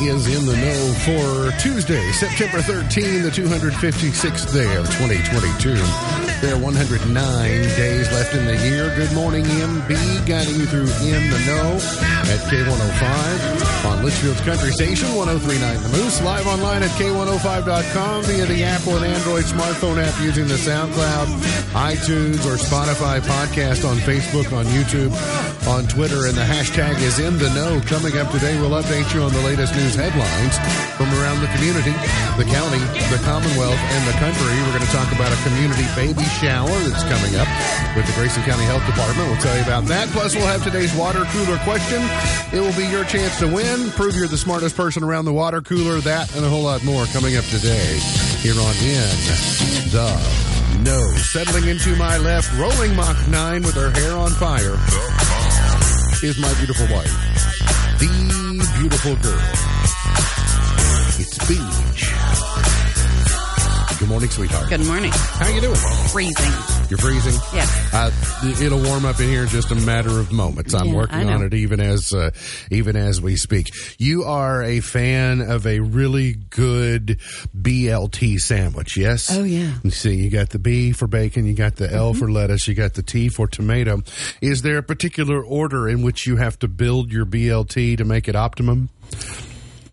is in the know for Tuesday, September 13, the 256th day of 2022. There are 109 days left in the year. Good morning, MB, guiding you through In the Know at K105 on Leitchfield's Country Station, 1039 The Moose, live online at K105.com via the Apple and Android smartphone app using the SoundCloud, iTunes, or Spotify podcast on Facebook, on YouTube, on Twitter, and the hashtag is In the Know. Coming up today, we'll update you on the latest news headlines from around the community, the county, the Commonwealth, and the country. We're going to talk about a community baby shower that's coming up with the Grayson County Health Department. We'll tell you about that. Plus, we'll have today's water cooler question. It will be your chance to win. Prove you're the smartest person around the water cooler. That and a whole lot more coming up today here on In the Know. Settling into my left, rolling Mach 9 with her hair on fire is my beautiful wife. The beautiful girl. It's Beach. Good morning, sweetheart. Good morning. How you doing? Freezing. You're freezing. Yes. Uh, it'll warm up in here in just a matter of moments. I'm Yeah, working on it even as uh, even as we speak. You are a fan of a really good BLT sandwich, yes? Oh, yeah. You see, you got the B for bacon, you got the L Mm-hmm. for lettuce, you got the T for tomato. Is there a particular order in which you have to build your BLT to make it optimum?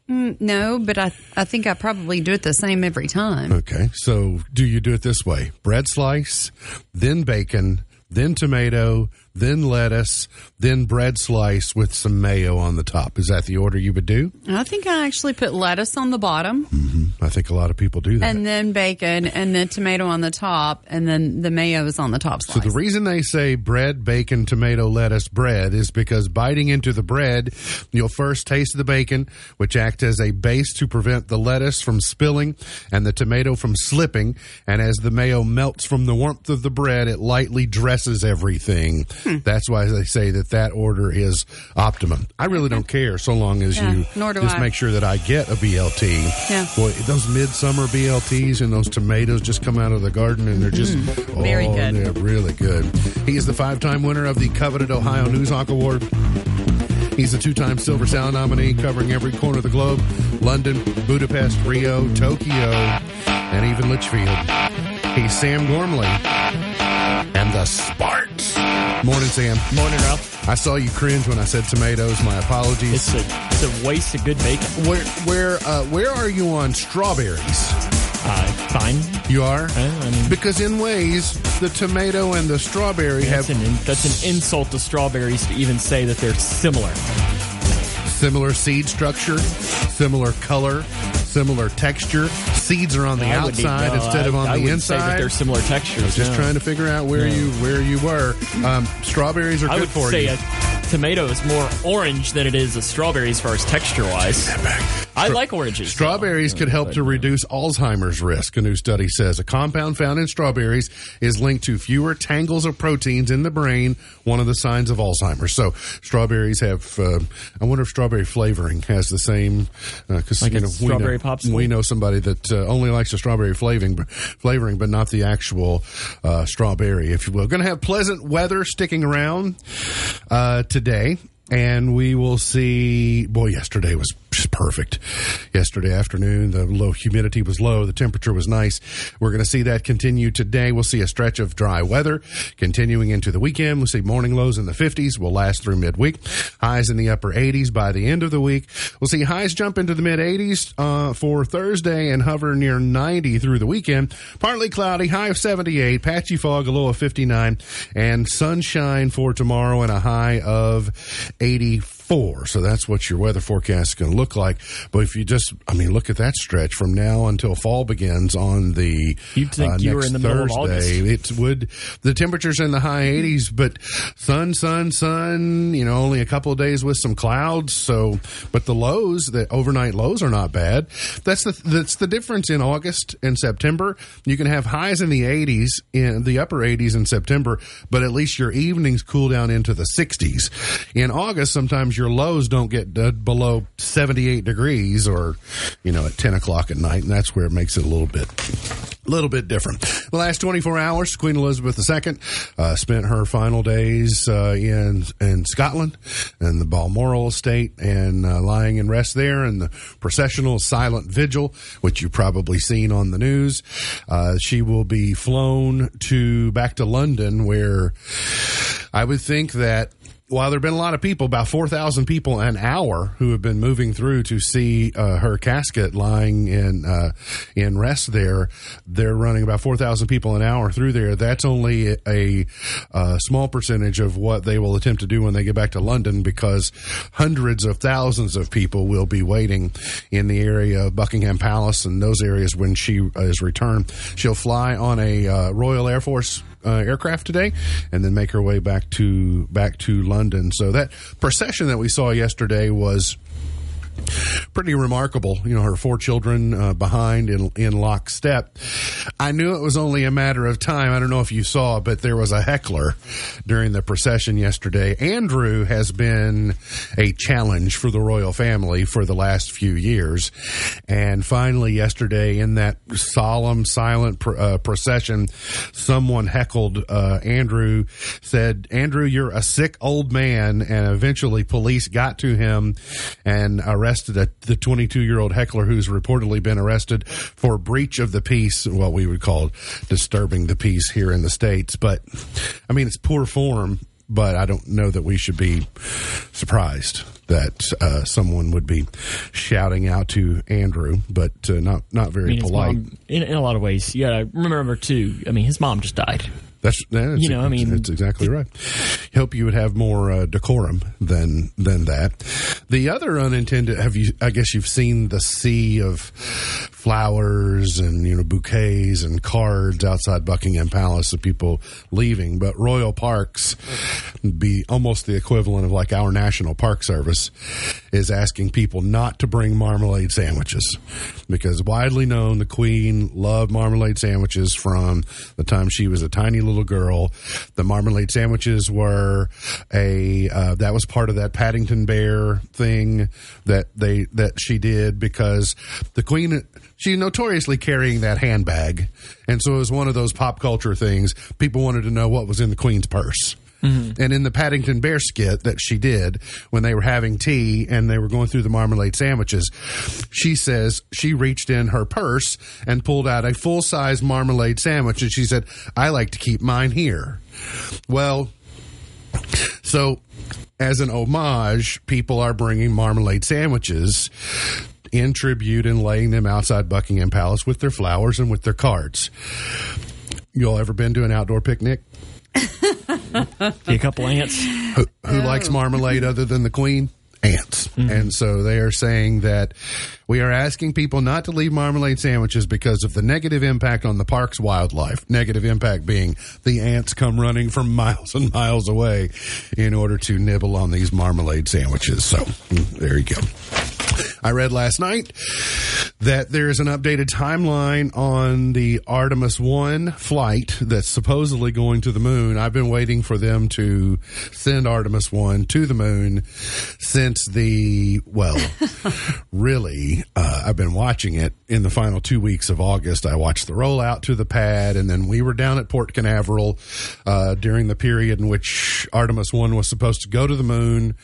Mm, no, but I I think I probably do it the same every time. Okay. So do you do it this way? Bread slice, then bacon, then tomato, then lettuce, then bread slice with some mayo on the top. Is that the order you would do? I think I actually put lettuce on the bottom mm-hmm. I think a lot of people do that. and then bacon and then tomato on the top and then the mayo is on the top slice. so the reason they say bread, bacon, tomato, lettuce, bread is because biting into the bread, you'll first taste the bacon, which acts as a base to prevent the lettuce from spilling and the tomato from slipping. And as the mayo melts from the warmth of the bread, it lightly dresses everything. Hmm. That's why they say that that order is optimum. I really don't care so long as Yeah, you just I. make sure that I get a BLT. Yeah. Boy, those midsummer BLTs and those tomatoes just come out of the garden and they're just Mm-hmm. Very oh, good. They're really good. He is the five-time winner of the coveted Ohio Newshawk Award. He's a two-time Silver Sound nominee, covering every corner of the globe: London, Budapest, Rio, Tokyo, and even Leitchfield. He's Sam Gormley and the Sparks. Morning, Sam. Morning, Ralph. I saw you cringe when I said tomatoes. My apologies. It's a it's a waste of good bacon. where where uh, where are you on strawberries? Uh, fine. You are. Uh, I mean, Because in ways, the tomato and the strawberry that's have an in, that's an insult to strawberries to even say that they're similar. similar seed structure, similar color, similar texture. Seeds are on the I outside no, instead I- of on I the wouldn't Say that inside. they're similar textures. Just no. trying to figure out where No. you where you were. Um, strawberries are I good would for say you. a tomato is more orange than it is a strawberry as far as texture wise. I like oranges. Strawberries though. could help But, to reduce Alzheimer's risk, a new study says. A compound found in strawberries is linked to fewer tangles of proteins in the brain, one of the signs of Alzheimer's. So, strawberries have, uh, I wonder if strawberry flavoring has the same, because, Like you know, strawberry we know, popsicle? we know somebody that uh, only likes the strawberry flavoring, but, flavoring, but not the actual uh, strawberry, if you will. Going to have pleasant weather sticking around uh, today. And we will see. Boy, yesterday was just perfect. Yesterday afternoon, the low humidity was low. The temperature was nice. We're going to see that continue today. We'll see a stretch of dry weather continuing into the weekend. We'll see morning lows in the 50s. Will last through midweek. Highs in the upper 80s by the end of the week. We'll see highs jump into the mid 80s uh, for Thursday and hover near 90 through the weekend. Partly cloudy, high of 78. Patchy fog, a low of 59, and sunshine for tomorrow and a high of 84. So that's what your weather forecast is going to look like. But if you just, I mean, look at that stretch from now until fall begins on the You'd think uh, you were next in the middle of Thursday. It would the temperatures in the high 80s, but sun, sun, sun. You know, only a couple of days with some clouds. So, but the lows, the overnight lows, are not bad. That's the that's the difference in August and September. You can have highs in the 80s, in the upper 80s in September, but at least your evenings cool down into the 60s. In August, sometimes your lows don't get below 78 degrees, or you know, at 10 o'clock at night, and that's where it makes it a little bit a little bit different. The last 24 hours, Queen Elizabeth II uh, spent her final days uh, in in Scotland and the Balmoral estate and uh, lying in rest there in the processional silent vigil, which you've probably seen on the news. Uh, she will be flown to back to London, where I would think that while there have been a lot of people, about 4,000 people an hour who have been moving through to see uh, her casket lying in uh, in rest there, they're running about 4,000 people an hour through there. That's only a, a, uh, small percentage of what they will attempt to do when they get back to London because hundreds of thousands of people will be waiting in the area of Buckingham Palace and those areas when she is returned. She'll fly on a uh, Royal Air Force uh, aircraft today, and then make her way back to back to London. So that procession that we saw yesterday was pretty remarkable. You know, her four children uh, behind in in lockstep. I knew it was only a matter of time. I don't know if you saw, but there was a heckler during the procession yesterday. Andrew has been a challenge for the royal family for the last few years, and finally yesterday in that solemn, silent pr- uh, procession, someone heckled uh, Andrew. Said, "Andrew, you're a sick old man," and eventually police got to him and arrested a, the 22 year old heckler who's reportedly been arrested for breach of the peace, what we would call disturbing the peace here in the States. But, I mean, it's poor form, but I don't know that we should be surprised that uh, someone would be shouting out to Andrew, but uh, not, not very I mean, polite. mom- in, in a lot of ways, you gotta remember too. I mean, his mom just died. That's, that's You know, I mean- that's exactly right. Hope you would have more uh, decorum than than that. The other unintended, have you? I guess you've seen the sea of flowers and you know bouquets and cards outside Buckingham Palace of people leaving, but Royal Parks be almost the equivalent of like our National Park Service is asking people not to bring marmalade sandwiches because widely known the Queen loved marmalade sandwiches from the time she was a tiny little girl. The marmalade sandwiches were a uh, that was part of that Paddington Bear thing that they that she did because the Queen she notoriously carrying that handbag, and so it was one of those pop culture things. People wanted to know what was in the Queen's purse. Mm-hmm. And in the Paddington Bear skit that she did when they were having tea and they were going through the marmalade sandwiches, she says she reached in her purse and pulled out a full size marmalade sandwich and she said, I like to keep mine here. Well, so as an homage, people are bringing marmalade sandwiches in tribute and laying them outside Buckingham Palace with their flowers and with their cards. You all ever been to an outdoor picnic? A couple ants. Who, who likes marmalade other than the queen? Ants. And so they are saying that we are asking people not to leave marmalade sandwiches because of the negative impact on the park's wildlife. Negative impact being the ants come running from miles and miles away in order to nibble on these marmalade sandwiches. So mm, there you go. I read last night that there is an updated timeline on the Artemis 1 flight that's supposedly going to the moon. I've been waiting for them to send Artemis 1 to the moon since the, well, really, uh, I've been watching it in the final two weeks of August. I watched the rollout to the pad, and then we were down at Port Canaveral uh, during the period in which Artemis 1 was supposed to go to the moon.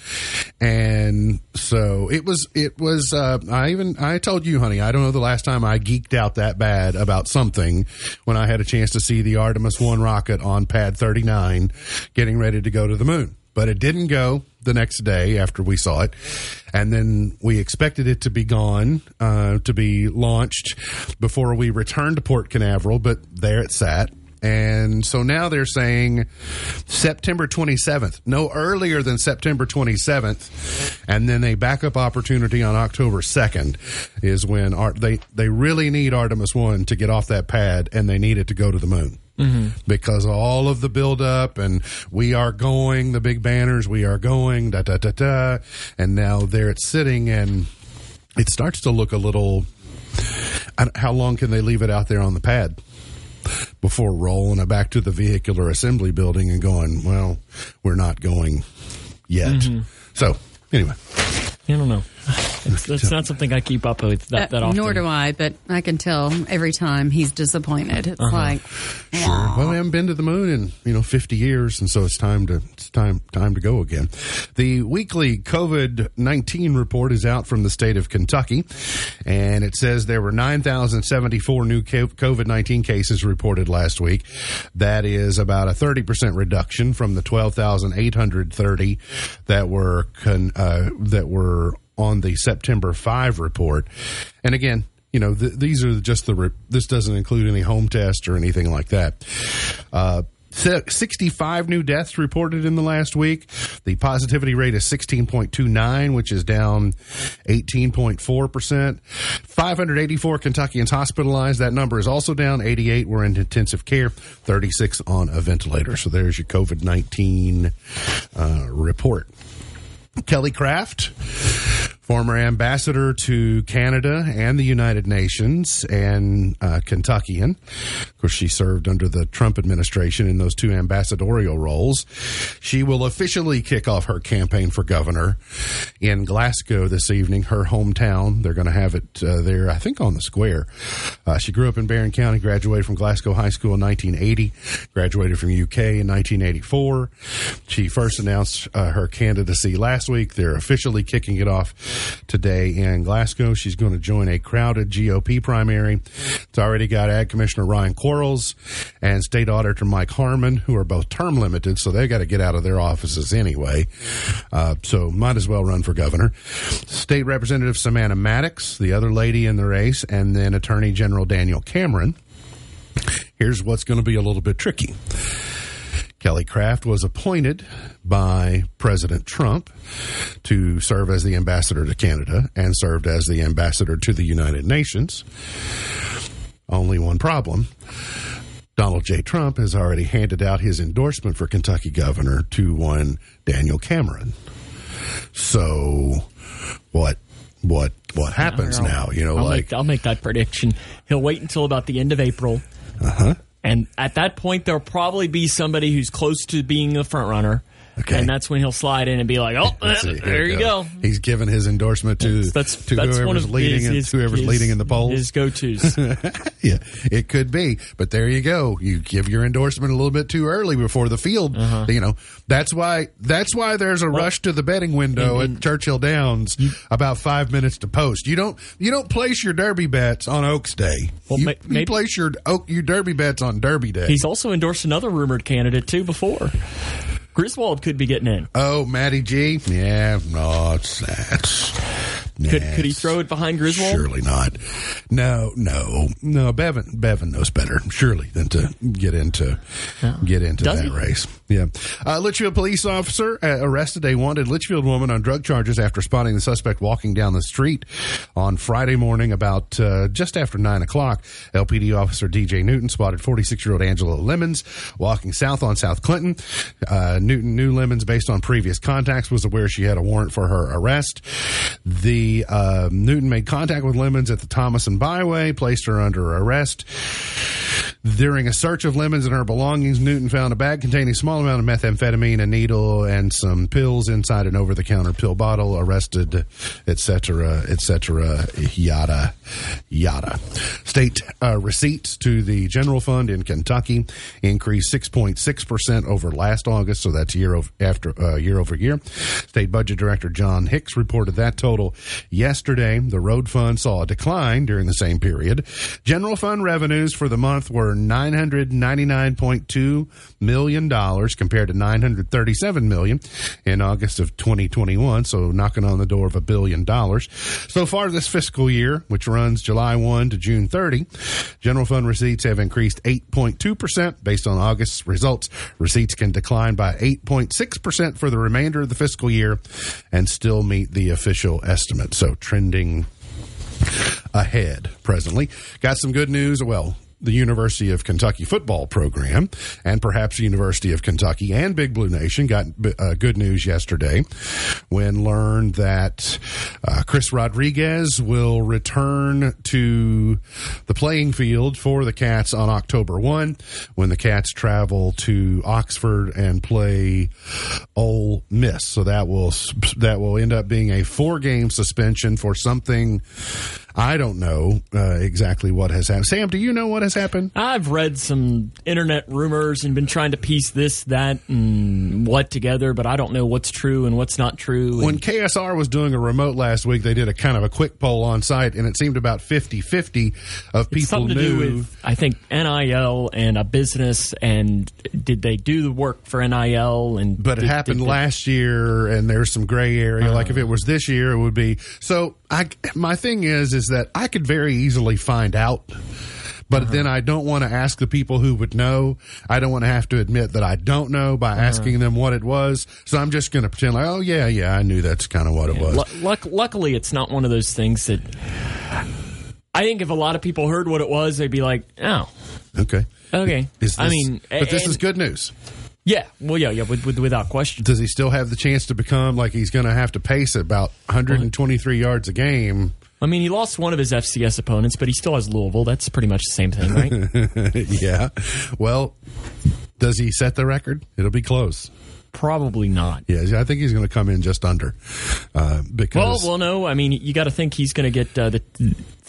And so it was, it was, uh, I even, I told you, honey, I don't know the last time I geeked out that bad about something when I had a chance to see the Artemis 1 rocket on pad 39 getting ready to go to the moon. But it didn't go the next day after we saw it. And then we expected it to be gone, uh, to be launched before we returned to Port Canaveral, but there it sat. And so now they're saying September 27th, no earlier than September 27th. And then a backup opportunity on October 2nd is when Art, they, they really need Artemis 1 to get off that pad and they need it to go to the moon. Mm-hmm. Because all of the buildup and we are going, the big banners, we are going, da da da da. And now there it's sitting and it starts to look a little. How long can they leave it out there on the pad? Before rolling it back to the vehicular assembly building and going, well, we're not going yet. Mm-hmm. So, anyway, I don't know. It's, that's not something I keep up with that, that Uh, often. nor do I, but I can tell every time he's disappointed. It's Uh-huh. like, Sure. Well, I haven't been to the moon in you know 50 years, and so it's time to it's time time to go again. The weekly COVID 19 report is out from the state of Kentucky, and it says there were 9,074 new COVID 19 cases reported last week. That is about a 30 percent reduction from the 12,830 that were con, uh, that were on the September 5 report. And again, you know, th- these are just the, re- this doesn't include any home tests or anything like that. Uh, 65 new deaths reported in the last week. The positivity rate is 16.29, which is down 18.4%. 584 Kentuckians hospitalized. That number is also down. 88 were in intensive care, 36 on a ventilator. So there's your COVID 19 uh, report. Kelly Craft, former ambassador to Canada and the United Nations and uh, Kentuckian. Of course, she served under the Trump administration in those two ambassadorial roles. She will officially kick off her campaign for governor in Glasgow this evening, her hometown. They're going to have it uh, there, I think, on the square. Uh, she grew up in Barren County, graduated from Glasgow High School in 1980, graduated from UK in 1984. She first announced uh, her candidacy last week. They're officially kicking it off today in Glasgow. She's going to join a crowded GOP primary. It's already got Ag Commissioner Ryan Quarles and State Auditor Mike Harmon, who are both term limited, so they've got to get out of their offices anyway. Uh, so might as well run for governor. State Representative Savannah Maddox, the other lady in the race, and then Attorney General Daniel Cameron. Here's what's going to be a little bit tricky. Kelly Craft was appointed by President Trump to serve as the ambassador to Canada and served as the ambassador to the United Nations. Only one problem. Donald J. Trump has already handed out his endorsement for Kentucky governor to one Daniel Cameron. So what what what happens now? You know, I'll like make, I'll make that prediction. He'll wait until about the end of April, uh-huh. And at that point, there'll probably be somebody who's close to being the front runner. Okay. And that's when he'll slide in and be like, "Oh, see, there you goes. go." He's given his endorsement to That's to that's whoever's of leading his, in, his, whoever's his- leading in the polls. His go-tos. yeah, it could be, but there you go. You give your endorsement a little bit too early before the field. Uh-huh. You know that's why that's why there's a rush to the betting window and- at Churchill Downs about five minutes to post. You don't you don't place your Derby bets on Oaks Day. Well, you, ma- you maybe- place your your Derby bets on Derby Day. He's also endorsed another rumored candidate too before. Griswold could be getting in. oh, Matty G. Yeah, no, it's that's. Could, nah, could he throw it behind Griswold? Surely not. No, no, no. Bevin, Bevin knows better, surely, than to get into get into Does that he? race. Yeah. Uh, Leitchfield police officer uh, arrested a wanted Leitchfield woman on drug charges after spotting the suspect walking down the street on Friday morning about uh, just after nine o'clock. LPD officer DJ Newton spotted 46 year old Angela Lemons walking south on South Clinton. Uh, Newton knew Lemons based on previous contacts, was aware she had a warrant for her arrest. The uh, Newton made contact with Lemons at the Thomas and Byway, placed her under arrest. During a search of Lemons and her belongings, Newton found a bag containing a small amount of methamphetamine, a needle, and some pills inside an over-the-counter pill bottle. Arrested, etc., etc., yada, yada. State uh, receipts to the general fund in Kentucky increased 6.6 percent over last August, so that's year over, after uh, year over year. State Budget Director John Hicks reported that total yesterday. The road fund saw a decline during the same period. General fund revenues for the month were nine hundred ninety nine point two million dollars compared to 937 million in August of twenty twenty one. So knocking on the door of a billion dollars. So far this fiscal year, which runs July one to June thirty, general fund receipts have increased eight point two percent based on August's results. Receipts can decline by eight point six percent for the remainder of the fiscal year and still meet the official estimate. So trending ahead presently. Got some good news. Well, the University of Kentucky football program and perhaps the University of Kentucky and Big Blue Nation got uh, good news yesterday when learned that uh, Chris Rodriguez will return to the playing field for the Cats on October 1 when the Cats travel to Oxford and play Ole Miss. So that will that will end up being a four game suspension for something I don't know uh, exactly what has happened. Sam, do you know what has happened? I've read some internet rumors and been trying to piece this, that, and what together, but I don't know what's true and what's not true. When KSR was doing a remote last week, they did a kind of a quick poll on site, and it seemed about 50 50 of people knew. to do with, I think, NIL and a business, and did they do the work for NIL? And but it happened did, last year, and there's some gray area. Uh, like if it was this year, it would be. So I, my thing is, is that I could very easily find out. But uh-huh. then I don't want to ask the people who would know. I don't want to have to admit that I don't know by uh-huh. asking them what it was. So I'm just going to pretend like, oh yeah, yeah, I knew that's kind of what it was. L- luckily, it's not one of those things that. I think if a lot of people heard what it was, they'd be like, oh, okay, okay. This, I mean, but this and, is good news. Yeah, well, yeah, yeah, with, with, without question. Does he still have the chance to become like he's going to have to pace about 123 yards a game? I mean, he lost one of his FCS opponents, but he still has Louisville. That's pretty much the same thing, right? yeah. Well, does he set the record? It'll be close. Probably not. Yeah, I think he's going to come in just under. Uh, because well, well, no. I mean, you got to think he's going to get uh, the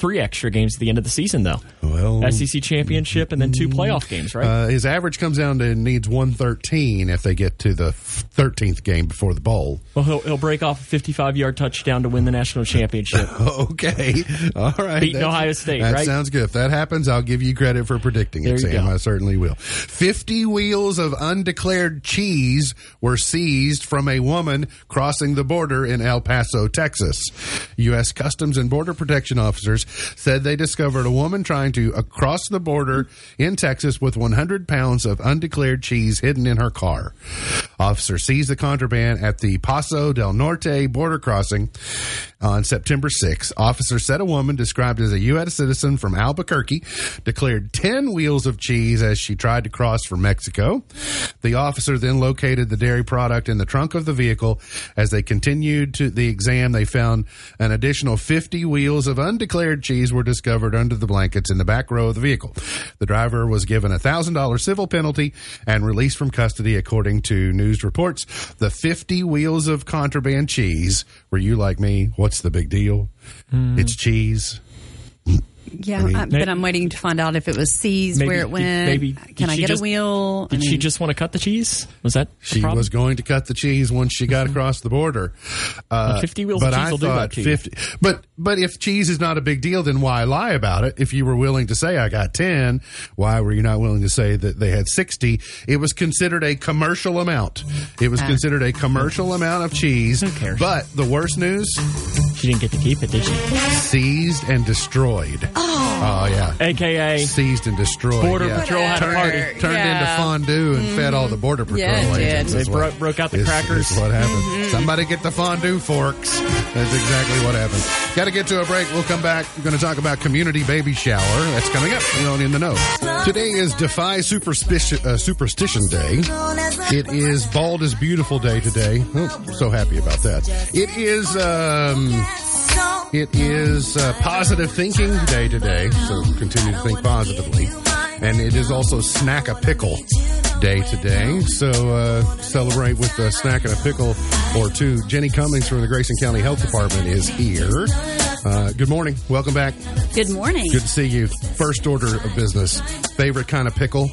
three extra games at the end of the season, though. Well, SEC championship and then two playoff games, right? Uh, his average comes down to needs one thirteen if they get to the thirteenth game before the bowl. Well, he'll, he'll break off a fifty-five yard touchdown to win the national championship. okay, all right, beating Ohio State. That right? sounds good. If that happens, I'll give you credit for predicting there it, Sam. I certainly will. Fifty wheels of undeclared cheese were seized from a woman crossing the border in El Paso, Texas. U.S. Customs and Border Protection officers said they discovered a woman trying to cross the border in Texas with 100 pounds of undeclared cheese hidden in her car. Officers seized the contraband at the Paso del Norte border crossing on September 6. Officers said a woman described as a U.S. citizen from Albuquerque declared 10 wheels of cheese as she tried to cross from Mexico. The officer then located the dairy product in the trunk of the vehicle. As they continued to the exam, they found an additional 50 wheels of undeclared cheese were discovered under the blankets in the back row of the vehicle. The driver was given a $1,000 civil penalty and released from custody, according to news reports. The 50 wheels of contraband cheese, were you like me? What's the big deal? Mm. It's cheese. Yeah, I mean, I, but I'm waiting to find out if it was seized, maybe, where it went. Maybe can I get just, a wheel? Did I mean, she just want to cut the cheese? Was that she was going to cut the cheese once she got across the border? Uh, well, Fifty wheels but of cheese I will do that to fifty. You. But but if cheese is not a big deal, then why lie about it? If you were willing to say I got ten, why were you not willing to say that they had sixty? It was considered a commercial amount. It was ah. considered a commercial amount of cheese. Who cares? But the worst news: she didn't get to keep it, did she? Seized and destroyed. Oh, oh yeah. AKA seized and destroyed. Border yeah. Patrol had a party. Turned yeah. into fondue and mm-hmm. fed all the Border Patrol yeah, agents. They broke, broke out the is, crackers. Is what happened. Mm-hmm. Somebody get the fondue forks. That's exactly what happened. Got to get to a break. We'll come back. We're going to talk about community baby shower. That's coming up. You know, in the know. Today is Defy Superstition, uh, Superstition Day. It is Bald is Beautiful Day today. Oh, so happy about that. It is. Um, it is uh, Positive Thinking Day today, so continue to think positively. And it is also Snack a Pickle Day today, so uh, celebrate with a snack and a pickle or two. Jenny Cummings from the Grayson County Health Department is here. Uh, good morning. Welcome back. Good morning. Good to see you. First order of business. Favorite kind of pickle?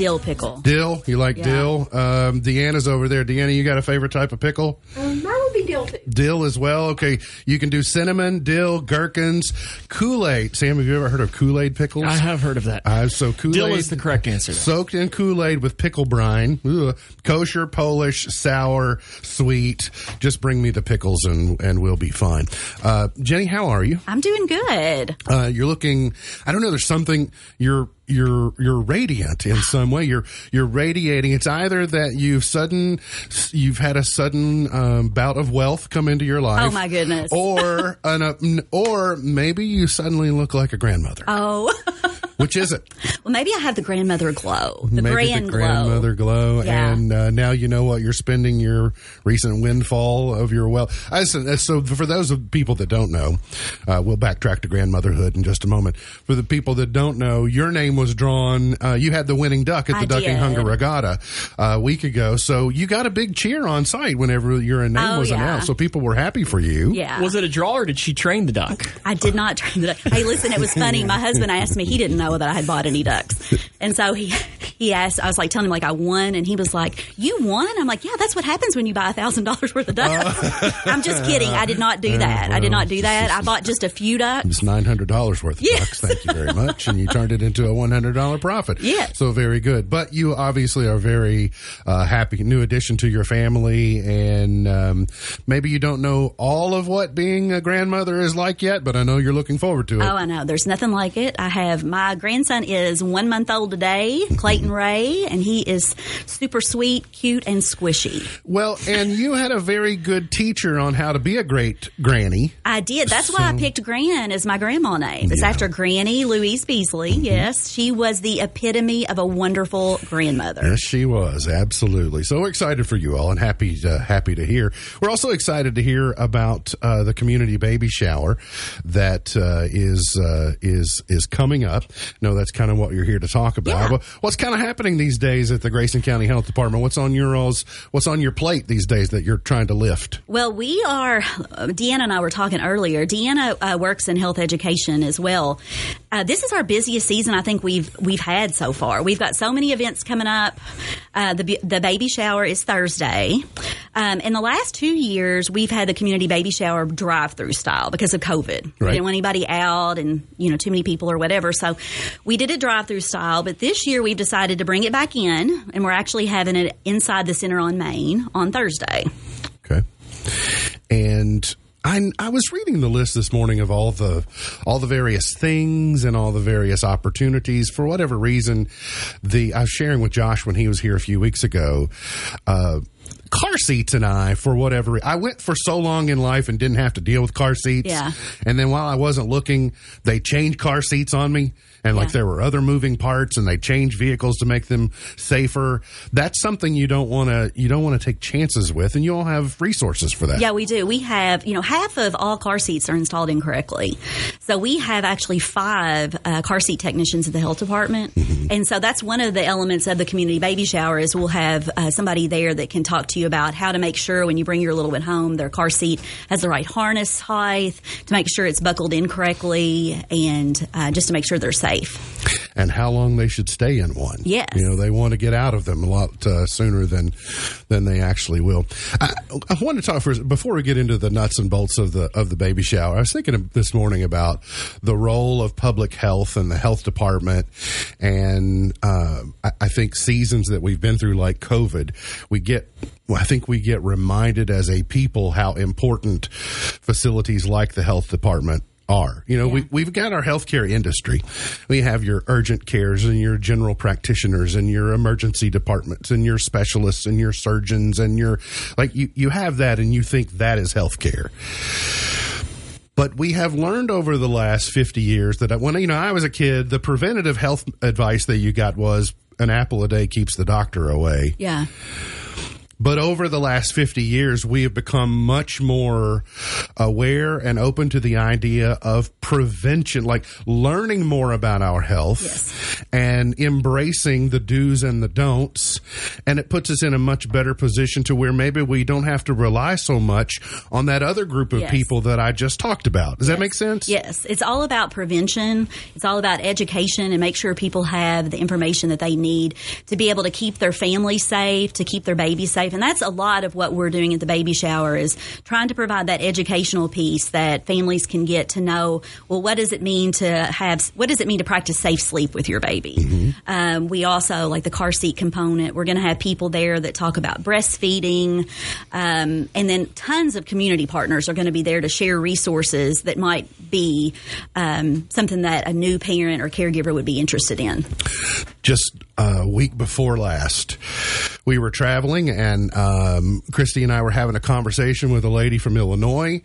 dill pickle. Dill? You like yeah. dill? Um, Deanna's over there. Deanna, you got a favorite type of pickle? Um, that would be dill too. Dill as well. Okay. You can do cinnamon, dill, gherkins, Kool Aid. Sam, have you ever heard of Kool Aid pickles? I have heard of that. Uh, so Kool Aid. Dill is the correct answer. Soaked in Kool Aid with pickle brine. Ugh. Kosher, Polish, sour, sweet. Just bring me the pickles and, and we'll be fine. Uh, Jenny, how are you? I'm doing good. Uh, you're looking, I don't know, there's something, you're, you're you're radiant in some way. You're you're radiating. It's either that you've sudden you've had a sudden um, bout of wealth come into your oh, life. Oh my goodness! Or an or maybe you suddenly look like a grandmother. Oh. Which is it? Well, maybe I have the grandmother glow, the maybe grand the grandmother glow, glow yeah. and uh, now you know what you're spending your recent windfall of your wealth. Uh, so, for those of people that don't know, uh, we'll backtrack to grandmotherhood in just a moment. For the people that don't know, your name was drawn. Uh, you had the winning duck at the I Ducking did. Hunger Regatta uh, a week ago, so you got a big cheer on site whenever your name oh, was yeah. announced. So people were happy for you. Yeah. Was it a draw or did she train the duck? I did not train the duck. Hey, listen, it was funny. My husband asked me. He didn't know that I had bought any ducks. And so he he asked, I was like telling him like I won, and he was like, "You won?" I'm like, "Yeah, that's what happens when you buy a thousand dollars worth of ducks." Uh, I'm just kidding. I did not do that. I did not do that. I bought just a few ducks. It's nine hundred dollars worth of yes. ducks. Thank you very much, and you turned it into a one hundred dollar profit. Yeah. So very good. But you obviously are very uh, happy, new addition to your family, and um, maybe you don't know all of what being a grandmother is like yet, but I know you're looking forward to it. Oh, I know. There's nothing like it. I have my grandson is one month old today, Clayton Ray, and he is super sweet, cute, and squishy. Well, and you had a very good teacher on how to be a great granny. I did. That's so, why I picked Gran as my grandma name. It's yeah. after Granny Louise Beasley. Mm-hmm. Yes, she was the epitome of a wonderful grandmother. Yes, she was absolutely. So excited for you all, and happy to, happy to hear. We're also excited to hear about uh, the community baby shower that uh, is uh, is is coming up. No, that's kind of what you're here to talk about. Yeah. What's kind of happening these days at the Grayson County Health Department? What's on your what's on your plate these days that you're trying to lift? Well, we are. Uh, Deanna and I were talking earlier. Deanna uh, works in health education as well. Uh, this is our busiest season I think we've we've had so far. We've got so many events coming up. Uh, the the baby shower is Thursday. Um, in the last two years, we've had the community baby shower drive through style because of COVID. Right. We didn't want anybody out and you know too many people or whatever. So we did it drive through style. But this year we've decided to bring it back in, and we're actually having it inside the center on Main on Thursday. Okay, and I, I was reading the list this morning of all the all the various things and all the various opportunities. For whatever reason, the I was sharing with Josh when he was here a few weeks ago. Uh, car seats and I, for whatever, I went for so long in life and didn't have to deal with car seats. Yeah. And then while I wasn't looking, they changed car seats on me and yeah. like there were other moving parts and they changed vehicles to make them safer. That's something you don't want to you don't want to take chances with, and you all have resources for that. Yeah, we do. We have you know half of all car seats are installed incorrectly, so we have actually five uh, car seat technicians at the health department, mm-hmm. and so that's one of the elements of the community baby shower is we'll have uh, somebody there that can talk to you about how to make sure when you bring your little one home, their car seat has the right harness height to make sure it's buckled in correctly, and uh, just to make sure they're safe safe. And how long they should stay in one. Yes. You know, they want to get out of them a lot uh, sooner than than they actually will. I, I want to talk first before we get into the nuts and bolts of the of the baby shower. I was thinking this morning about the role of public health and the health department, and uh, I, I think seasons that we've been through, like COVID, we get I think we get reminded as a people how important facilities like the health department are. You know, yeah. we, we've got our healthcare industry. We have your urgent cares and your general practitioners and your emergency departments and your specialists and your surgeons and your, like, you, you have that and you think that is healthcare. But we have learned over the last 50 years that uh, when, you know, I was a kid, the preventative health advice that you got was an apple a day keeps the doctor away. Yeah. But over the last 50 years, we have become much more aware and open to the idea of prevention, like learning more about our health yes. and embracing the do's and the don'ts. And it puts us in a much better position to where maybe we don't have to rely so much on that other group of yes. people that I just talked about. Does yes. that make sense? Yes. It's all about prevention. It's all about education and make sure people have the information that they need to be able to keep their family safe, to keep their baby safe life. And that's a lot of what we're doing at the baby shower is trying to provide that educational piece that families can get to know, well, what does it mean to have, what does it mean to practice safe sleep with your baby? Mm-hmm. Um, we also, like the car seat component, we're going to have people there that talk about breastfeeding. Um, and then tons of community partners are going to be there to share resources that might be um, something that a new parent or caregiver would be interested in. just a week before last. We were traveling, and um, Christy and I were having a conversation with a lady from Illinois,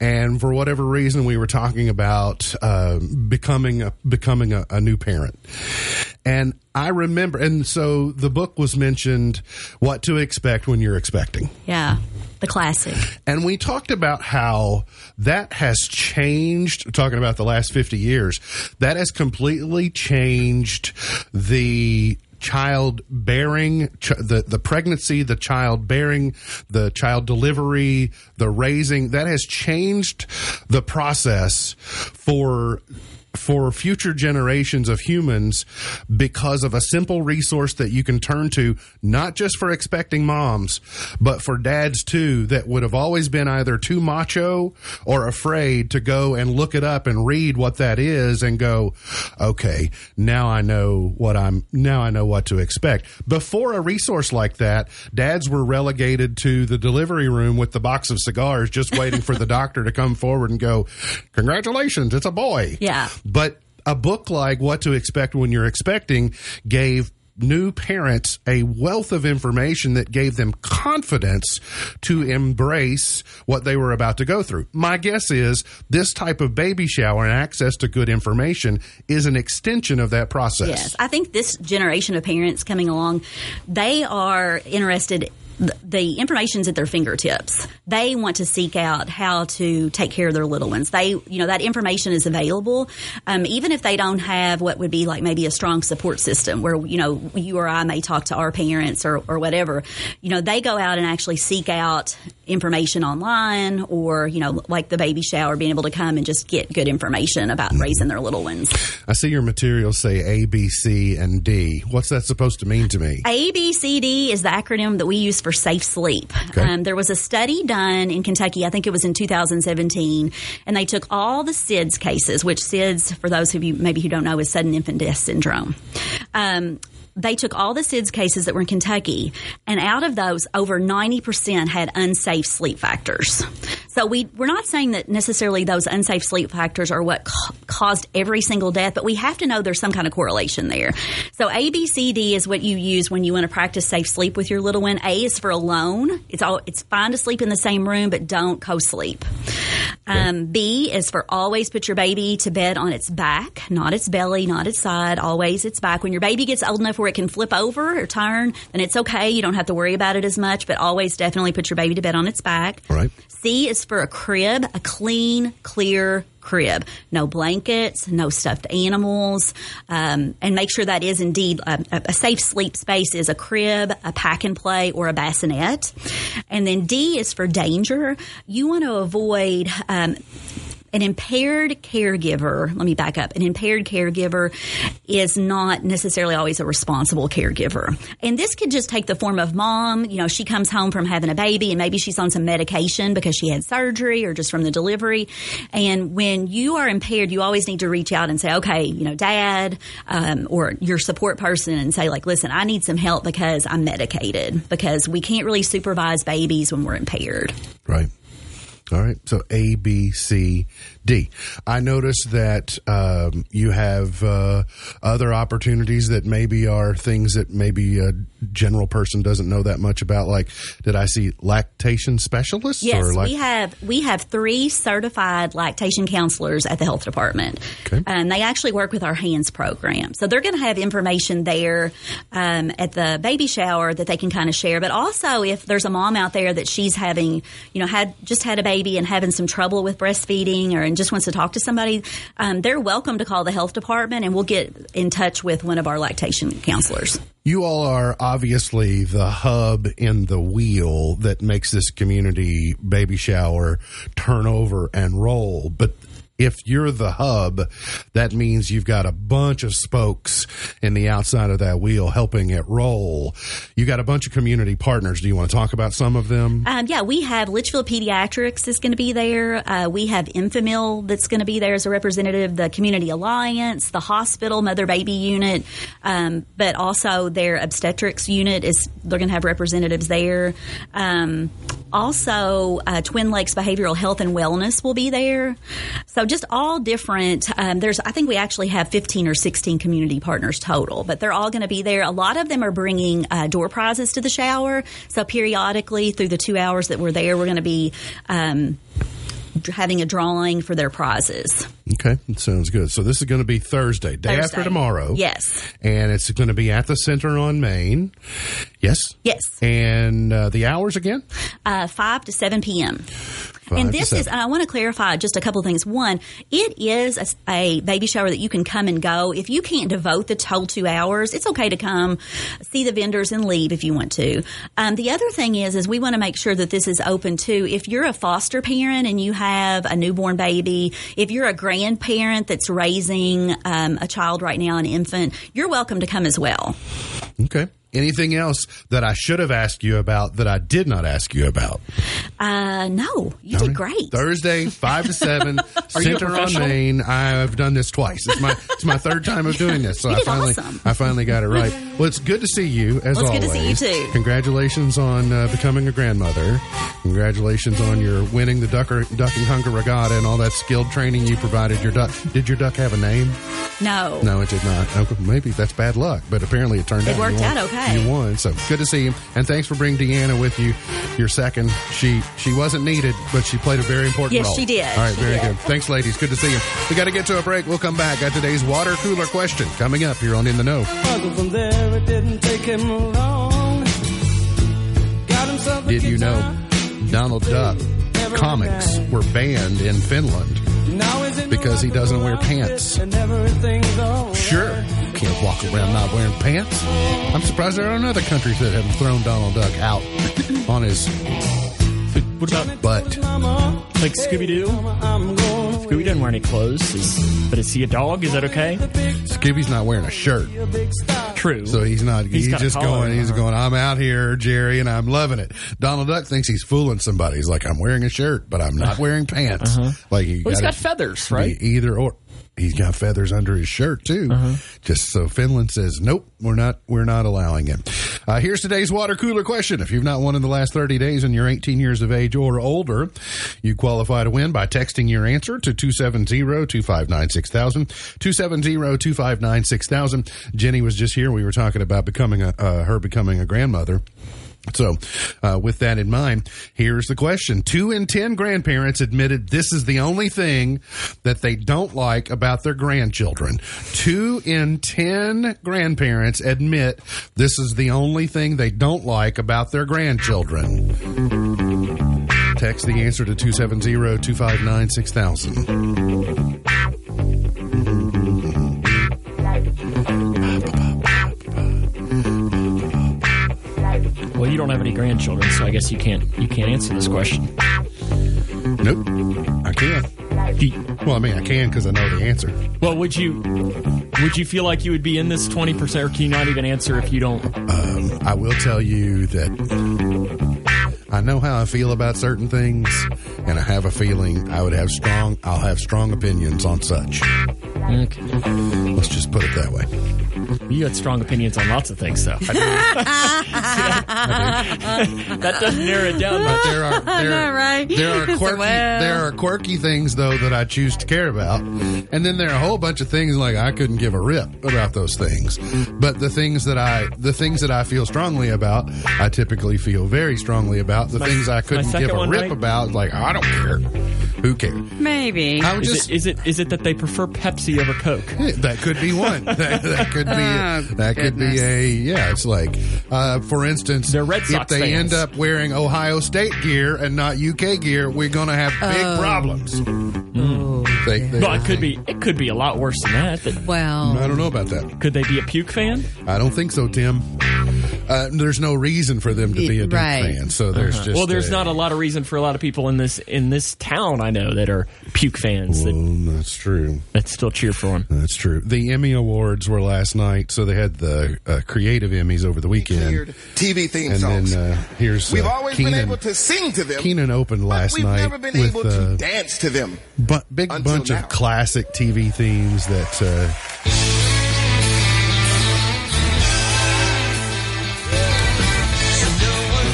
and for whatever reason, we were talking about uh, becoming a, becoming a, a new parent. And I remember, and so the book was mentioned what to expect when you're expecting. Yeah, the classic. And we talked about how that has changed, talking about the last 50 years, that has completely changed the child bearing, ch- the, the pregnancy, the child bearing, the child delivery, the raising, that has changed the process for for future generations of humans because of a simple resource that you can turn to, not just for expecting moms, but for dads too, that would have always been either too macho or afraid to go and look it up and read what that is and go, okay, now I know what I'm, now I know what to expect. Before a resource like that, dads were relegated to the delivery room with the box of cigars, just waiting for the doctor to come forward and go, congratulations, it's a boy. Yeah. But a book like What to Expect When You're Expecting gave new parents a wealth of information that gave them confidence to embrace what they were about to go through. My guess is this type of baby shower and access to good information is an extension of that process. Yes, I think this generation of parents coming along, they are interested the information's at their fingertips. They want to seek out how to take care of their little ones. They, you know, that information is available, um, even if they don't have what would be like maybe a strong support system where you know you or I may talk to our parents or, or whatever. You know, they go out and actually seek out information online or you know like the baby shower, being able to come and just get good information about raising their little ones. I see your materials say A, B, C, and D. What's that supposed to mean to me? A, B, C, D is the acronym that we use for safe sleep. Okay. Um, there was a study done in Kentucky, I think it was in 2017, and they took all the SIDS cases, which SIDS, for those of you maybe who don't know, is sudden infant death syndrome. Um, they took all the SIDS cases that were in Kentucky, and out of those, over 90% had unsafe sleep factors. So we, we're not saying that necessarily those unsafe sleep factors are what ca- caused every single death, but we have to know there's some kind of correlation there. So A, B, C, D is what you use when you want to practice safe sleep with your little one. A is for alone. It's all, it's fine to sleep in the same room, but don't co-sleep. Um, B is for always put your baby to bed on its back, not its belly, not its side, always its back. When your baby gets old enough where it can flip over or turn, then it's okay. You don't have to worry about it as much, but always definitely put your baby to bed on its back. Right. C is for a crib, a clean, clear crib. No blankets, no stuffed animals, um, and make sure that is indeed a, a, safe sleep space is a crib, a pack and play, or a bassinet. And then D is for danger. You want to avoid um, an impaired caregiver, let me back up, an impaired caregiver is not necessarily always a responsible caregiver. And this could just take the form of mom, you know, she comes home from having a baby and maybe she's on some medication because she had surgery or just from the delivery. And when you are impaired, you always need to reach out and say, okay, you know, dad, um, or your support person and say like, listen, I need some help because I'm medicated because we can't really supervise babies when we're impaired. Right. All right. So A, B, C, D. I noticed that um, you have uh, other opportunities that maybe are things that maybe a general person doesn't know that much about. Like, did I see lactation specialists? Yes, lact- we have we have three certified lactation counselors at the health department, okay. and they actually work with our hands program. So they're going to have information there um, at the baby shower that they can kind of share. But also, if there's a mom out there that she's having, you know, had just had a baby and having some trouble with breastfeeding, or and just wants to talk to somebody, um, they're welcome to call the health department, and we'll get in touch with one of our lactation counselors. You all are obviously the hub in the wheel that makes this community baby shower turn over and roll. But if you're the hub, that means you've got a bunch of spokes in the outside of that wheel helping it roll. You got a bunch of community partners. Do you want to talk about some of them? Um, yeah, we have Leitchfield Pediatrics is going to be there. Uh, we have Enfamil that's going to be there as a representative. The Community Alliance, the hospital mother baby unit, um, but also their obstetrics unit is they're going to have representatives there. Um, Also, uh, Twin Lakes Behavioral Health and Wellness will be there. So just all different. Um, there's, I think we actually have 15 or 16 community partners total, but they're all going to be there. A lot of them are bringing uh, door prizes to the shower. So periodically through the two hours that we're there, we're going to be um, having a drawing for their prizes. Okay, sounds good. So this is going to be Thursday, day Thursday. after tomorrow. Yes. And it's going to be at the Center on Main. Yes? Yes. And uh, the hours again? Uh, 5 to 7 p.m. and this is, and I want to clarify just a couple of things. One, it is a, a, baby shower that you can come and go. If you can't devote the whole two hours, it's okay to come see the vendors and leave if you want to. Um, the other thing is, is we want to make sure that this is open too. If you're a foster parent and you have a newborn baby, if you're a grandparent that's raising um, a child right now, an infant, you're welcome to come as well. Okay. Anything else that I should have asked you about that I did not ask you about? Uh, no, you did great. Thursday, five to seven, Center on Main. I've done this twice. It's my it's my third time of doing this, so you I finally awesome. I finally got it right. Well, it's good to see you as well, always. Good to see you too. Congratulations on uh, becoming a grandmother. Congratulations on your winning the ducker ducking hunger regatta and all that skilled training you provided your duck. Did your duck have a name? No, no, it did not. Maybe that's bad luck, but apparently it turned it out. It worked out okay. You won, so good to see you. And thanks for bringing Deanna with you. Your second, she she wasn't needed, but she played a very important yes, role. Yes, she did. All right, she very did. good. Thanks, ladies. Good to see you. We got to get to a break. We'll come back. Got today's water cooler question coming up here on In the Know. Did you know Donald Duck comics were banned in Finland because he doesn't wear pants? Sure, can't walk around not wearing pants. I'm surprised there aren't other countries that have thrown Donald Duck out on his what about butt. Like Scooby Doo? Scooby doesn't wear any clothes, is, but is he a dog? Is that okay? Scooby's not wearing a shirt. True. So he's not. He's, he's just going. He's going. I'm out here, Jerry, and I'm loving it. Donald Duck thinks he's fooling somebody. He's like, I'm wearing a shirt, but I'm not wearing pants. Uh-huh. Like he well, he's got feathers, right? Either or. He's got feathers under his shirt too. Uh-huh. Just so Finland says, nope, we're not, we're not allowing it. Uh, here's today's water cooler question. If you've not won in the last 30 days and you're 18 years of age or older, you qualify to win by texting your answer to 270-259-6000, 270-259-6000. Jenny was just here. We were talking about becoming a, uh, her becoming a grandmother. So, uh, with that in mind, here's the question. Two in ten grandparents admitted this is the only thing that they don't like about their grandchildren. Two in ten grandparents admit this is the only thing they don't like about their grandchildren. Text the answer to 270 259 Well, you don't have any grandchildren, so I guess you can't you can't answer this question. Nope, I can't. Well, I mean, I can because I know the answer. Well, would you would you feel like you would be in this twenty percent, or can you not even answer if you don't? Um, I will tell you that I know how I feel about certain things, and I have a feeling I would have strong. I'll have strong opinions on such. Okay. Let's just put it that way. You had strong opinions on lots of things, though. that doesn't narrow it down. But there are there, know, right? there are quirky well. there are quirky things though that I choose to care about, and then there are a whole bunch of things like I couldn't give a rip about those things. But the things that I the things that I feel strongly about, I typically feel very strongly about. The My- things I couldn't give a rip right? about, like I don't care. Who cares? Maybe. I would Is just it, is it is it that they prefer Pepsi over Coke? that could be one. that, that could be. Oh, that could be a. Yeah, it's like, uh, for instance, They're Red if they fans. end up wearing Ohio State gear and not UK gear, we're going to have big Oh. problems. They, they- Well, it could be it could be a lot worse than that. That- well, I don't know about that. Could they be a puke fan? I don't think so, Tim. Uh, there's no reason for them to be a Duke Right. fan, so there's just Uh-huh. well, there's a- not a lot of reason for a lot of people in this in this town I know that are puke fans that, that's true. that still cheer for them. That's true. The Emmy Awards were last night, so they had the uh, creative Emmys over the weekend. TV theme And songs. then uh, here's We've uh, always Kenan, been able to sing to them. Kenan opened but last we've night never been with able to uh, dance to them. bu- big bunch now. of classic TV themes that.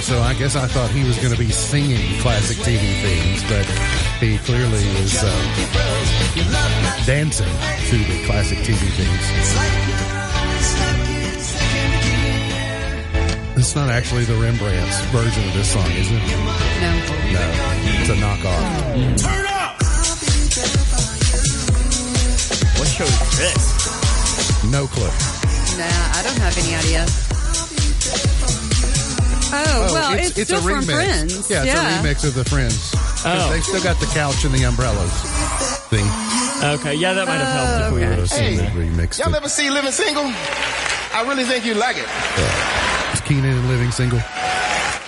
So I guess I thought he was going to be singing classic TV themes, but he clearly is uh, dancing to the classic TV themes. It's not actually the Rembrandt's version of this song, is it? No. No. It's a knockoff. Turn up! What show is this? No clue. Nah, I don't have any idea. Oh, oh, well, it's, it's, still a from remix. Friends. Yeah, it's a remix of the Friends. Oh. They still got the couch and the umbrellas thing. Okay, yeah, that might have helped if we oh, okay. would have seen Hey. that. remixed Y'all it. ever see Living Single? I really think you like it. it. Is Kenan and Living Single?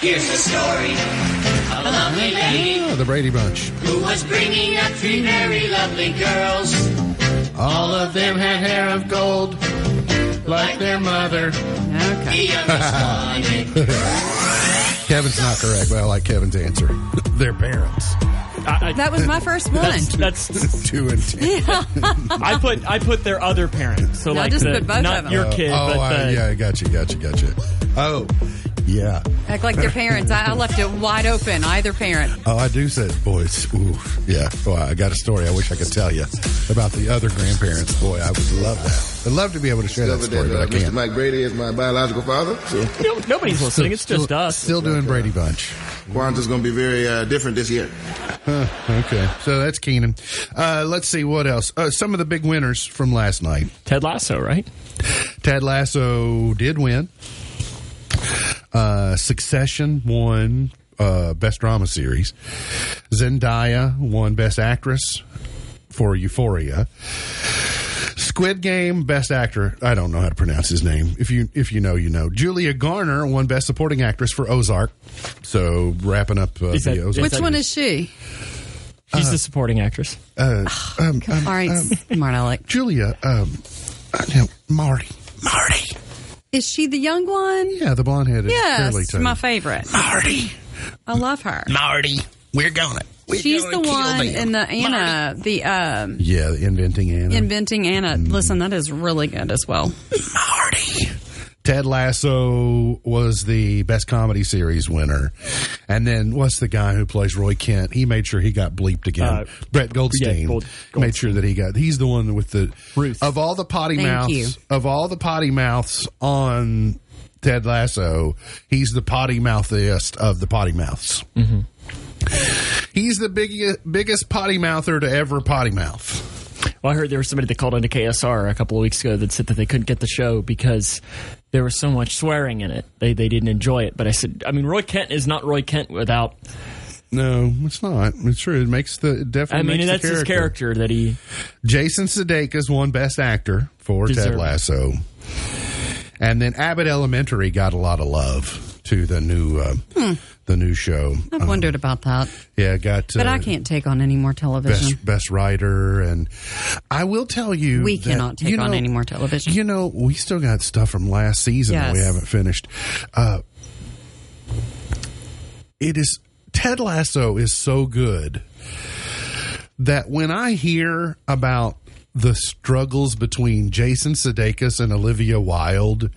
Here's the story of a lovely lady Oh, the Brady Bunch. who was bringing up three very lovely girls. All of them had hair of gold, like their mother. Okay. The youngest one, Kevin's not correct, but I like Kevin's answer. their parents. I, I, That was my first one. that's, that's Two and ten. I put I put their other parents. So No, like just the, put both not of them. your kid, oh, but I, the, yeah, I got you, got you, got you. Oh, yeah. Act like their parents. I, I left it wide open. Either parent. Oh, I do say, boys. Ooh, yeah. Boy, I got a story I wish I could tell you about the other grandparents. Boy, I would love that. I'd love to be able to share that story, but I uh, Mr. can't. Mike Brady is my biological father, so No, nobody's listening. It's just still, us. Still doing Brady Bunch. Kwanzaa's going to be very uh, different this year. Huh, okay, so that's Kenan. Uh, let's see what else. Uh, some of the big winners from last night. Ted Lasso, right? Ted Lasso did win. Uh, Succession won uh, Best Drama Series. Zendaya won Best Actress for Euphoria. Squid Game Best Actor. I don't know how to pronounce his name. If you if you know, you know. Julia Garner won Best Supporting Actress for Ozark. So wrapping up uh, Is the Ozark. Which one is she? She's the supporting actress. Uh, um, um, All right, smart Alec. Julia. Um, uh, no, Marty. Marty. Is she the young one? Yeah, the blonde headed. Yes, my favorite. Marty. I love her. Marty. We're gonna. We're She's gonna the one them. in the Anna, the um, Yeah, the inventing Anna. inventing Anna. Listen, that is really good as well. Marty. Ted Lasso was the best comedy series winner, and then what's the guy who plays Roy Kent? He made sure he got bleeped again. Uh, Brett Goldstein yeah, Gold- made sure that he got. He's the one with the Ruth. of all the potty Thank mouths you. of all the potty mouths on Ted Lasso. He's the potty mouthiest of the potty mouths. Mm-hmm. He's the biggest biggest potty mouther to ever potty mouth. Well, I heard there was somebody that called into KSR a couple of weeks ago that said that they couldn't get the show because there was so much swearing in it. They they didn't enjoy it. But I said, I mean, Roy Kent is not Roy Kent without. No, it's not. It's true. It makes the it definitely. I mean, that's the his character that he. Jason Sudeikis won Best Actor for Ted Lasso, and then Abbott Elementary got a lot of love to the new uh, the new show. I've wondered about that, Yeah, got. but uh, I can't take on any more television. Best best writer, and I will tell you, we that, cannot take you on any more television. You know, we still got stuff from last season that we haven't finished. Uh, it is Ted Lasso is so good that when I hear about the struggles between Jason Sudeikis and Olivia Wilde,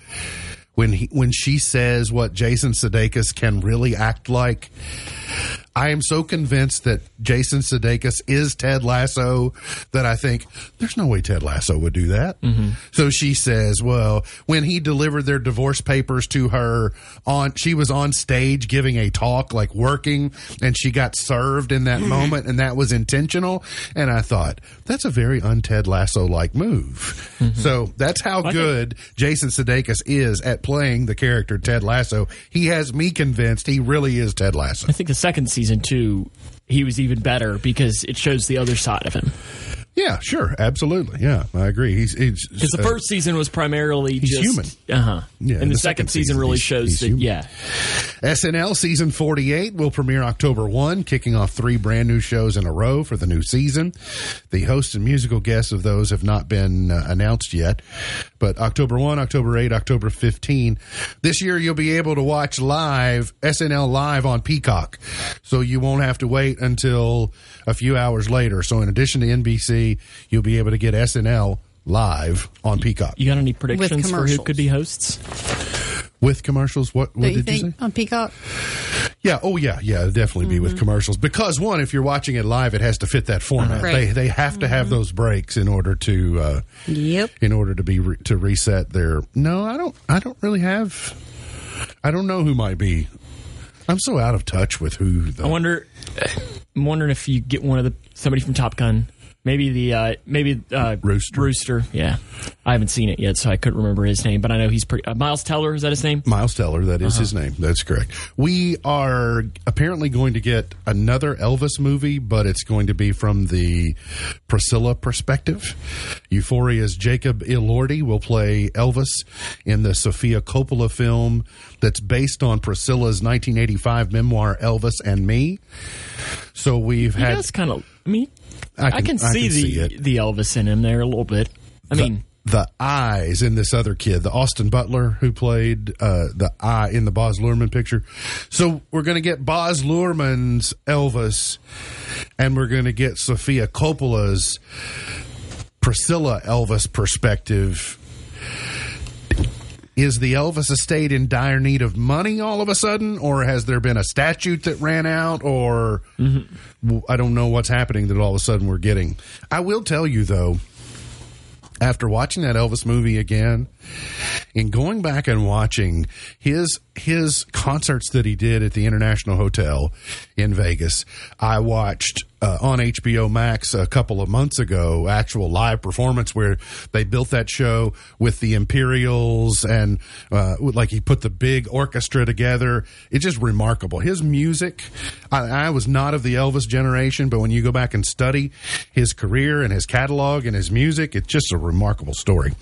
when he, when she says what Jason Sudeikis can really act like, I am so convinced that Jason Sudeikis is Ted Lasso that I think there's no way Ted Lasso would do that. Mm-hmm. So she says, well, when he delivered their divorce papers to her on, she was on stage giving a talk, like working, and she got served in that mm-hmm. moment, and that was intentional. And I thought that's a very un-Ted Lasso like move. Mm-hmm. So that's how think- good Jason Sudeikis is at playing the character Ted Lasso. He has me convinced he really is Ted Lasso. I think second season too, he was even better because it shows the other side of him. Yeah, sure, absolutely. Yeah, I agree. He's he's Because the uh, first season was primarily he's just human. Uh huh. Yeah, and the, second, season, really he's- shows he's that. human. Yeah. SNL season 48 will premiere October 1, kicking off three brand new shows in a row for the new season. The hosts and musical guests of those have not been uh, announced yet, but October 1, October 8, October 15. This year you'll be able to watch live SNL live on Peacock. So you won't have to wait until a few hours later. So in addition to NBC, you'll be able to get SNL live on Peacock. You got any predictions for who could be hosts? With commercials. What, what you did you think say? on Peacock? Yeah. Oh, yeah. Yeah. it'd Definitely be with commercials because one, if you're watching it live, it has to fit that format. Right. They they have to have those breaks in order to uh, Yep. in order to be re- to reset their. No, I don't. I don't really have. I don't know who might be. I'm so out of touch with who. The, I wonder. I'm wondering if you get one of the somebody from Top Gun. Maybe the uh, maybe uh, Rooster. Rooster. Yeah, I haven't seen it yet, so I couldn't remember his name. But I know he's pretty. Uh, Miles Teller is that his name? Miles Teller, that is his name. That's correct. We are apparently going to get another Elvis movie, but it's going to be from the Priscilla perspective. Euphoria's Jacob Elordi will play Elvis in the Sofia Coppola film that's based on Priscilla's 1985 memoir Elvis and Me. So we've He had kind of. I mean, I can- can, I see can the see the Elvis in him there a little bit. I mean, the eyes in this other kid, the Austin Butler who played uh, the eye in the Baz Luhrmann picture. So we're going to get Baz Luhrmann's Elvis, and we're going to get Sofia Coppola's Priscilla Elvis perspective. Is the Elvis estate in dire need of money all of a sudden, or has there been a statute that ran out, or I don't know what's happening that all of a sudden we're getting? I will tell you though, after watching that Elvis movie again and going back and watching his his concerts that he did at the International Hotel in Vegas, I watched uh, on HBO Max a couple of months ago actual live performance where they built that show with the Imperials and uh, like he put the big orchestra together. It's just remarkable. His music, I, I was not of the Elvis generation, but when you go back and study his career and his catalog and his music, it's just a remarkable story.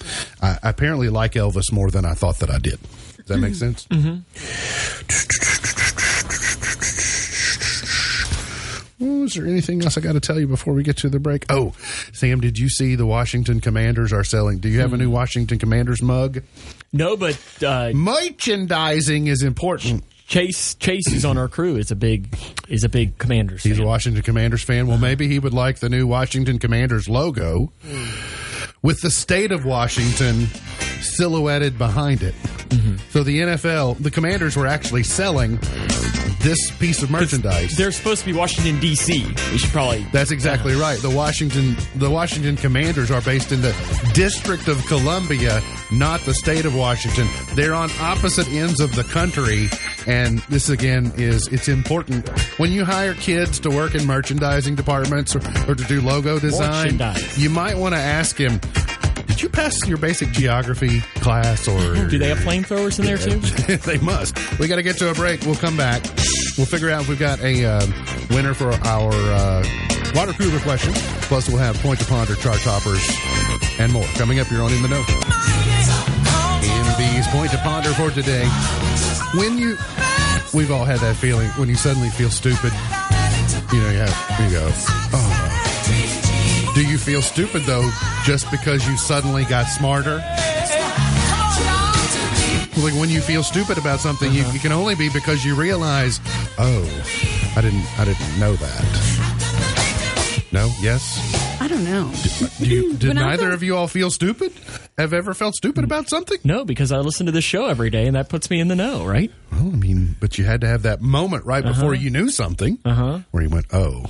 I apparently like Elvis more than I thought that I did. Does that make mm-hmm. sense? Oh, is there anything else I got to tell you before we get to the break? Oh, Sam, did you see the Washington Commanders are selling? Do you have a new hmm. Washington Commanders mug? no, but uh, Merchandising is important. Chase Chase, who's on our crew, is a big is a big Commanders. He's a. Washington Commanders fan. Well, maybe he would like the new Washington Commanders logo hmm. With the state of Washington silhouetted behind it. So the NFL, the Commanders were actually selling this piece of merchandise. They're supposed to be Washington D.C. We should probably. That's exactly right. The Washington the Washington Commanders are based in the District of Columbia, not the state of Washington. They're on opposite ends of the country, and this again is it's important when you hire kids to work in merchandising departments or, or to do logo design. You might want to ask him. Did you pass your basic geography class, or Do they have flamethrowers in there too? they must. We got to get to a break. We'll come back. We'll figure out if we've got a uh, winner for our uh, water cooler question. Plus, we'll have point to ponder, chart toppers, and more coming up. You're on in the know. MB's point to ponder for today. When you, we've all had that feeling when you suddenly feel stupid. You know, you have you go, oh. Do you feel stupid though, just because you suddenly got smarter? like when you feel stupid about something, you, uh-huh. you can only be because you realize, oh, I didn't, I didn't know that. No, yes. I don't know. Do you, did When neither feel- of you all feel stupid? Have ever felt stupid about something? No, because I listen to this show every day, and that puts me in the know, right? Well, I mean, but you had to have that moment right before you knew something, Uh-huh. where you went, oh,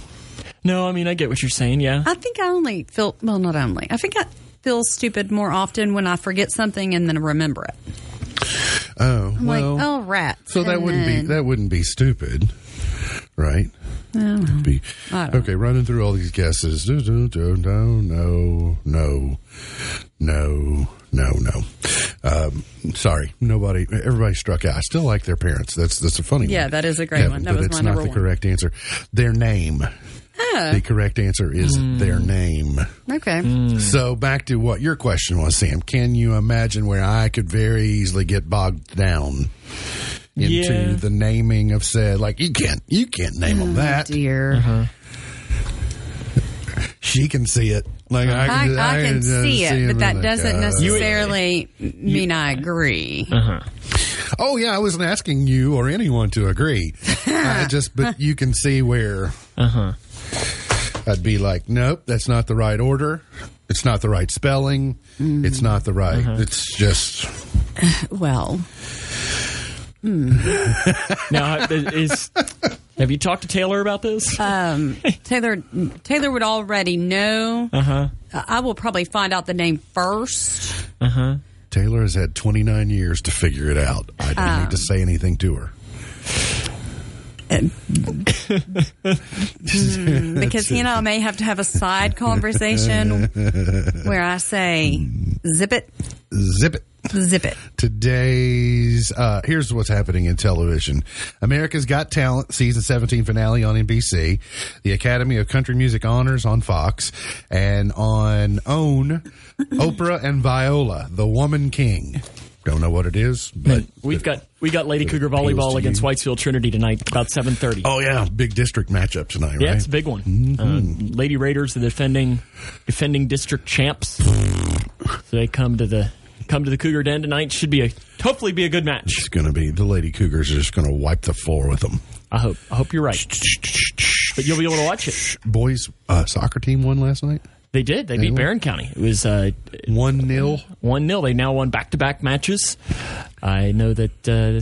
No, I mean I get what you're saying. Yeah, I think I only feel well, not only. I think I feel stupid more often when I forget something and then remember it. oh, I'm well. like, oh, rats. so that And wouldn't then- be that wouldn't be stupid, right? Be, okay, running through all these guesses. Do, do, do, no, no, no, no, no, no. Um, sorry, nobody. Everybody struck out. I still like their parents. That's that's a funny. Yeah, one. Yeah, that is a great one. That but was it's my not the one. correct answer. Their name. The correct answer is Hmm. their name. Okay. So back to what your question was, Sam. Can you imagine where I could very easily get bogged down into Yeah. the naming of said? Like you can't, you can't name them that. Oh, Dear. Uh-huh. She can see it. Like I, I, can, I can just see it, but that like, doesn't uh, necessarily mean I agree. Oh yeah, I wasn't asking you or anyone to agree. I just, but you can see where. uh huh. I'd be like, nope, that's not the right order. It's not the right spelling. It's not the right. It's just Well, Mm. now, is have you talked to Taylor about this? Um, Taylor Taylor would already know. Uh huh. I will probably find out the name first. Uh huh. Taylor has had 29 years to figure it out. I don't um, need to say anything to her. Hmm, because he and I may have to have a side conversation where I say, zip it. Zip it. Zip it. Today's uh, here's what's happening in television. America's Got Talent season 17 finale on NBC, the Academy of Country Music Honors on Fox, and on OWN, Oprah and Viola, the Woman King. Don't know what it is, but we've got we got Lady Cougar volleyball against Whitesville Trinity tonight about seven thirty. Oh yeah, big district matchup tonight. Yeah, right? it's a big one. Mm-hmm. Uh, Lady Raiders, the defending defending district champs, so they come to the come to the Cougar Den tonight. Should be a hopefully be a good match. It's going to be the Lady Cougars are just going to wipe the floor with them. I hope. I hope you're right. but you'll be able to watch it. Boys uh, soccer team won last night. They did. They, they beat won. Barren County. It was uh, one 0 One 0 They now won back to back matches. I know that. Uh,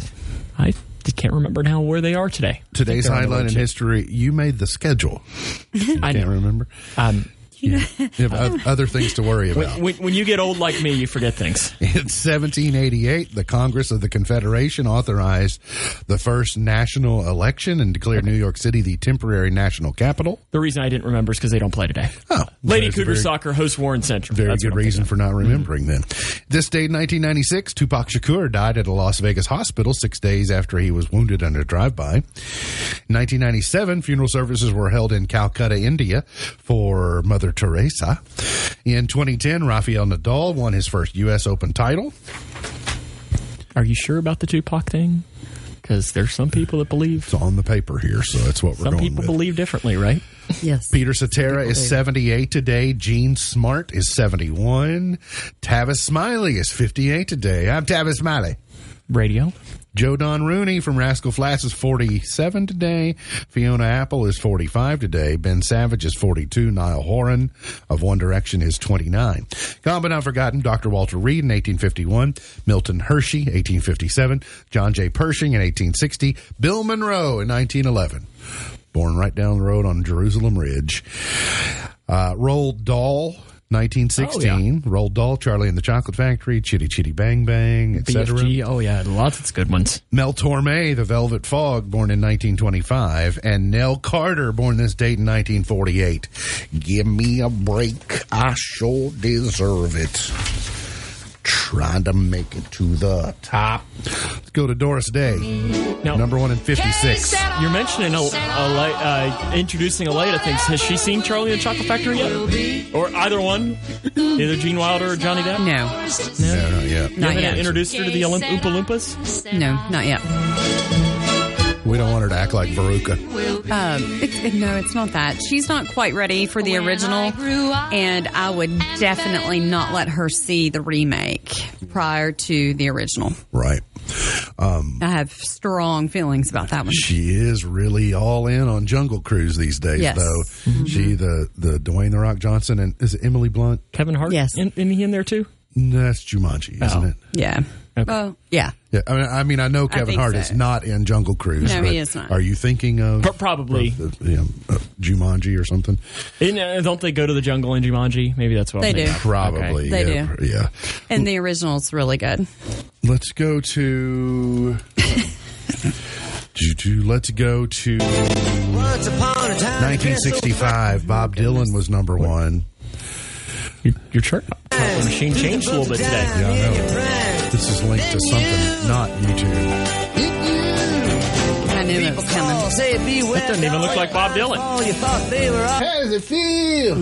I can't remember now where they are today. Today's highlight in history. You made the schedule. I can't remember. Um, you have other things to worry about. When, when, you get old like me, you forget things. In 1788, the Congress of the Confederation authorized the first national election and declared New York City the temporary national capital. The reason I didn't remember is because they don't play today. Oh, Lady Cougar very, Soccer hosts Warren Central. Very That's good reason for not remembering. Mm-hmm. Then, this day in 1996, Tupac Shakur died at a Las Vegas hospital six days after he was wounded in a drive-by. In 1997, funeral services were held in Calcutta, India, for Mother Teresa. In 2010, Rafael Nadal won his first U.S. Open title. Are you sure about the Tupac thing? Because there's some people that believe it's on the paper here, so that's what we're talking about. some going people with. believe differently, right? Yes. Peter Cetera is 78 today. Jean Smart is 71. Tavis Smiley is 58 today. I'm Tavis Smiley. Radio. Joe Don Rooney from Rascal Flatts is 47 today. Fiona Apple is 45 today. Ben Savage is 42. Niall Horan of One Direction is 29. Gone but not forgotten, Dr. Walter Reed in 1851. Milton Hershey, 1857. John J. Pershing in 1860. Bill Monroe in 1911. Born right down the road on Jerusalem Ridge. Uh, Roald Dahl 1916, oh, yeah. Roald Dahl, Charlie and the Chocolate Factory, Chitty Chitty Bang Bang, etc. Oh yeah, lots of good ones. Mel Torme, The Velvet Fog, born in 1925, and Nell Carter, born this date in 1948. Give me a break, I sure deserve it trying to make it to the top. Let's go to Doris Day, now, number one in 56. You're mentioning a, a, uh, introducing Alea things. Has she seen Charlie and the Chocolate Factory yet? Or either one? Either Gene Wilder or Johnny Depp? No. No, no not yet. Not yet. Introduced her to the Olymp- Oompa Loompas? No, not yet. We don't want her to act like Veruca. Um, it's, no, it's not that. She's not quite ready for the original, and I would definitely not let her see the remake prior to the original. Right. Um, I have strong feelings about that one. She is really all in on Jungle Cruise these days, yes. though. Mm-hmm. She, the the Dwayne the Rock Johnson, and is it Emily Blunt? Kevin Hart? Yes. In, in, he in there too? That's Jumanji, isn't oh. it? Yeah. Okay. Oh, yeah. Yeah, I mean, I, mean, I know Kevin I Hart so. is not in Jungle Cruise. No, he is not. Are you thinking of probably of the, you know, Jumanji or something? In, uh, don't they go to the jungle in Jumanji? Maybe that's what they I'm do. Probably, okay. they yeah, do. Yeah, and the original is really good. Let's go to. Let's go to 1965. Bob Dylan was number one. Your, your chart machine changed a little bit today. Yeah, I know. This is linked to something not YouTube. I knew it was coming. That doesn't even look like Bob Dylan. How does it feel?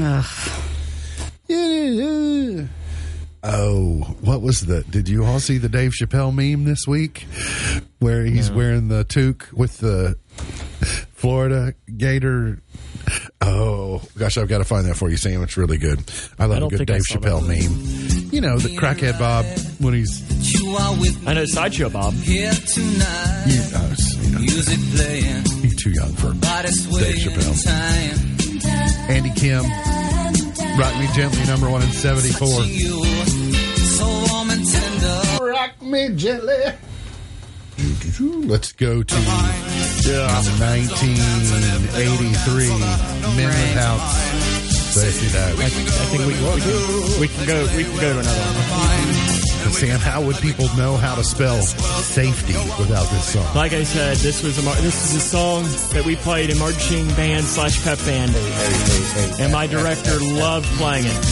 Oh, what was the? Did you all see the Dave Chappelle meme this week, where he's no. wearing the toque with the Florida Gator Oh gosh, I've got to find that for you, Sam. It's really good. I love I a good Dave Chappelle that. meme. You know the crackhead Bob when he's. I know sideshow Bob. Here tonight, you, uh, you know, music playing. You're too young for Dave Chappelle. Andy Kim, rock me gently, number one in '74. Rock me gently. Let's go to 1983. Men without safety I, I think we, we, can, we can go. We can go to another one. Sam, how would people know how to spell safety without this song? Like I said, this was a this is a song that we played in marching band slash pep band, and my director loved playing it.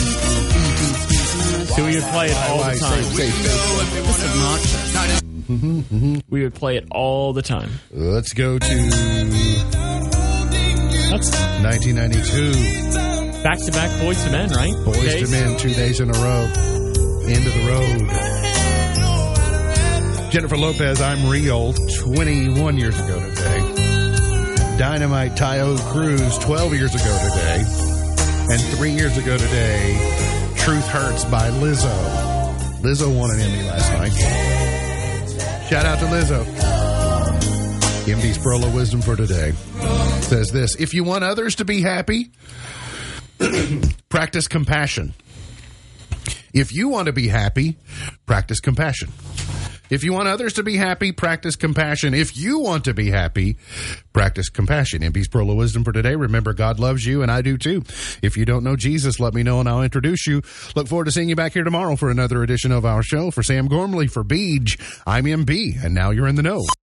So we would play it all the time. This is obnoxious. Mm-hmm, mm-hmm. We would play it all the time. Let's go to That's 1992. back to back Boyz II Men, right? Boys Days? to Men, two days in a row. End of the road. Jennifer Lopez, I'm real, 21 years ago today. Dynamite Taio Cruz, 12 years ago today. And three years ago today, Truth Hurts by Lizzo. Lizzo won an Emmy last night. Shout out to Lizzo. MB's of Wisdom for today says this If you want others to be happy, practice compassion. If you want to be happy, practice compassion. If you want others to be happy, practice compassion. If you want to be happy, practice compassion. MB's Pearl of Wisdom for today. Remember, God loves you, and I do too. If you don't know Jesus, let me know, and I'll introduce you. Look forward to seeing you back here tomorrow for another edition of our show. For Sam Gormley, for Beej, I'm MB, and now you're in the know.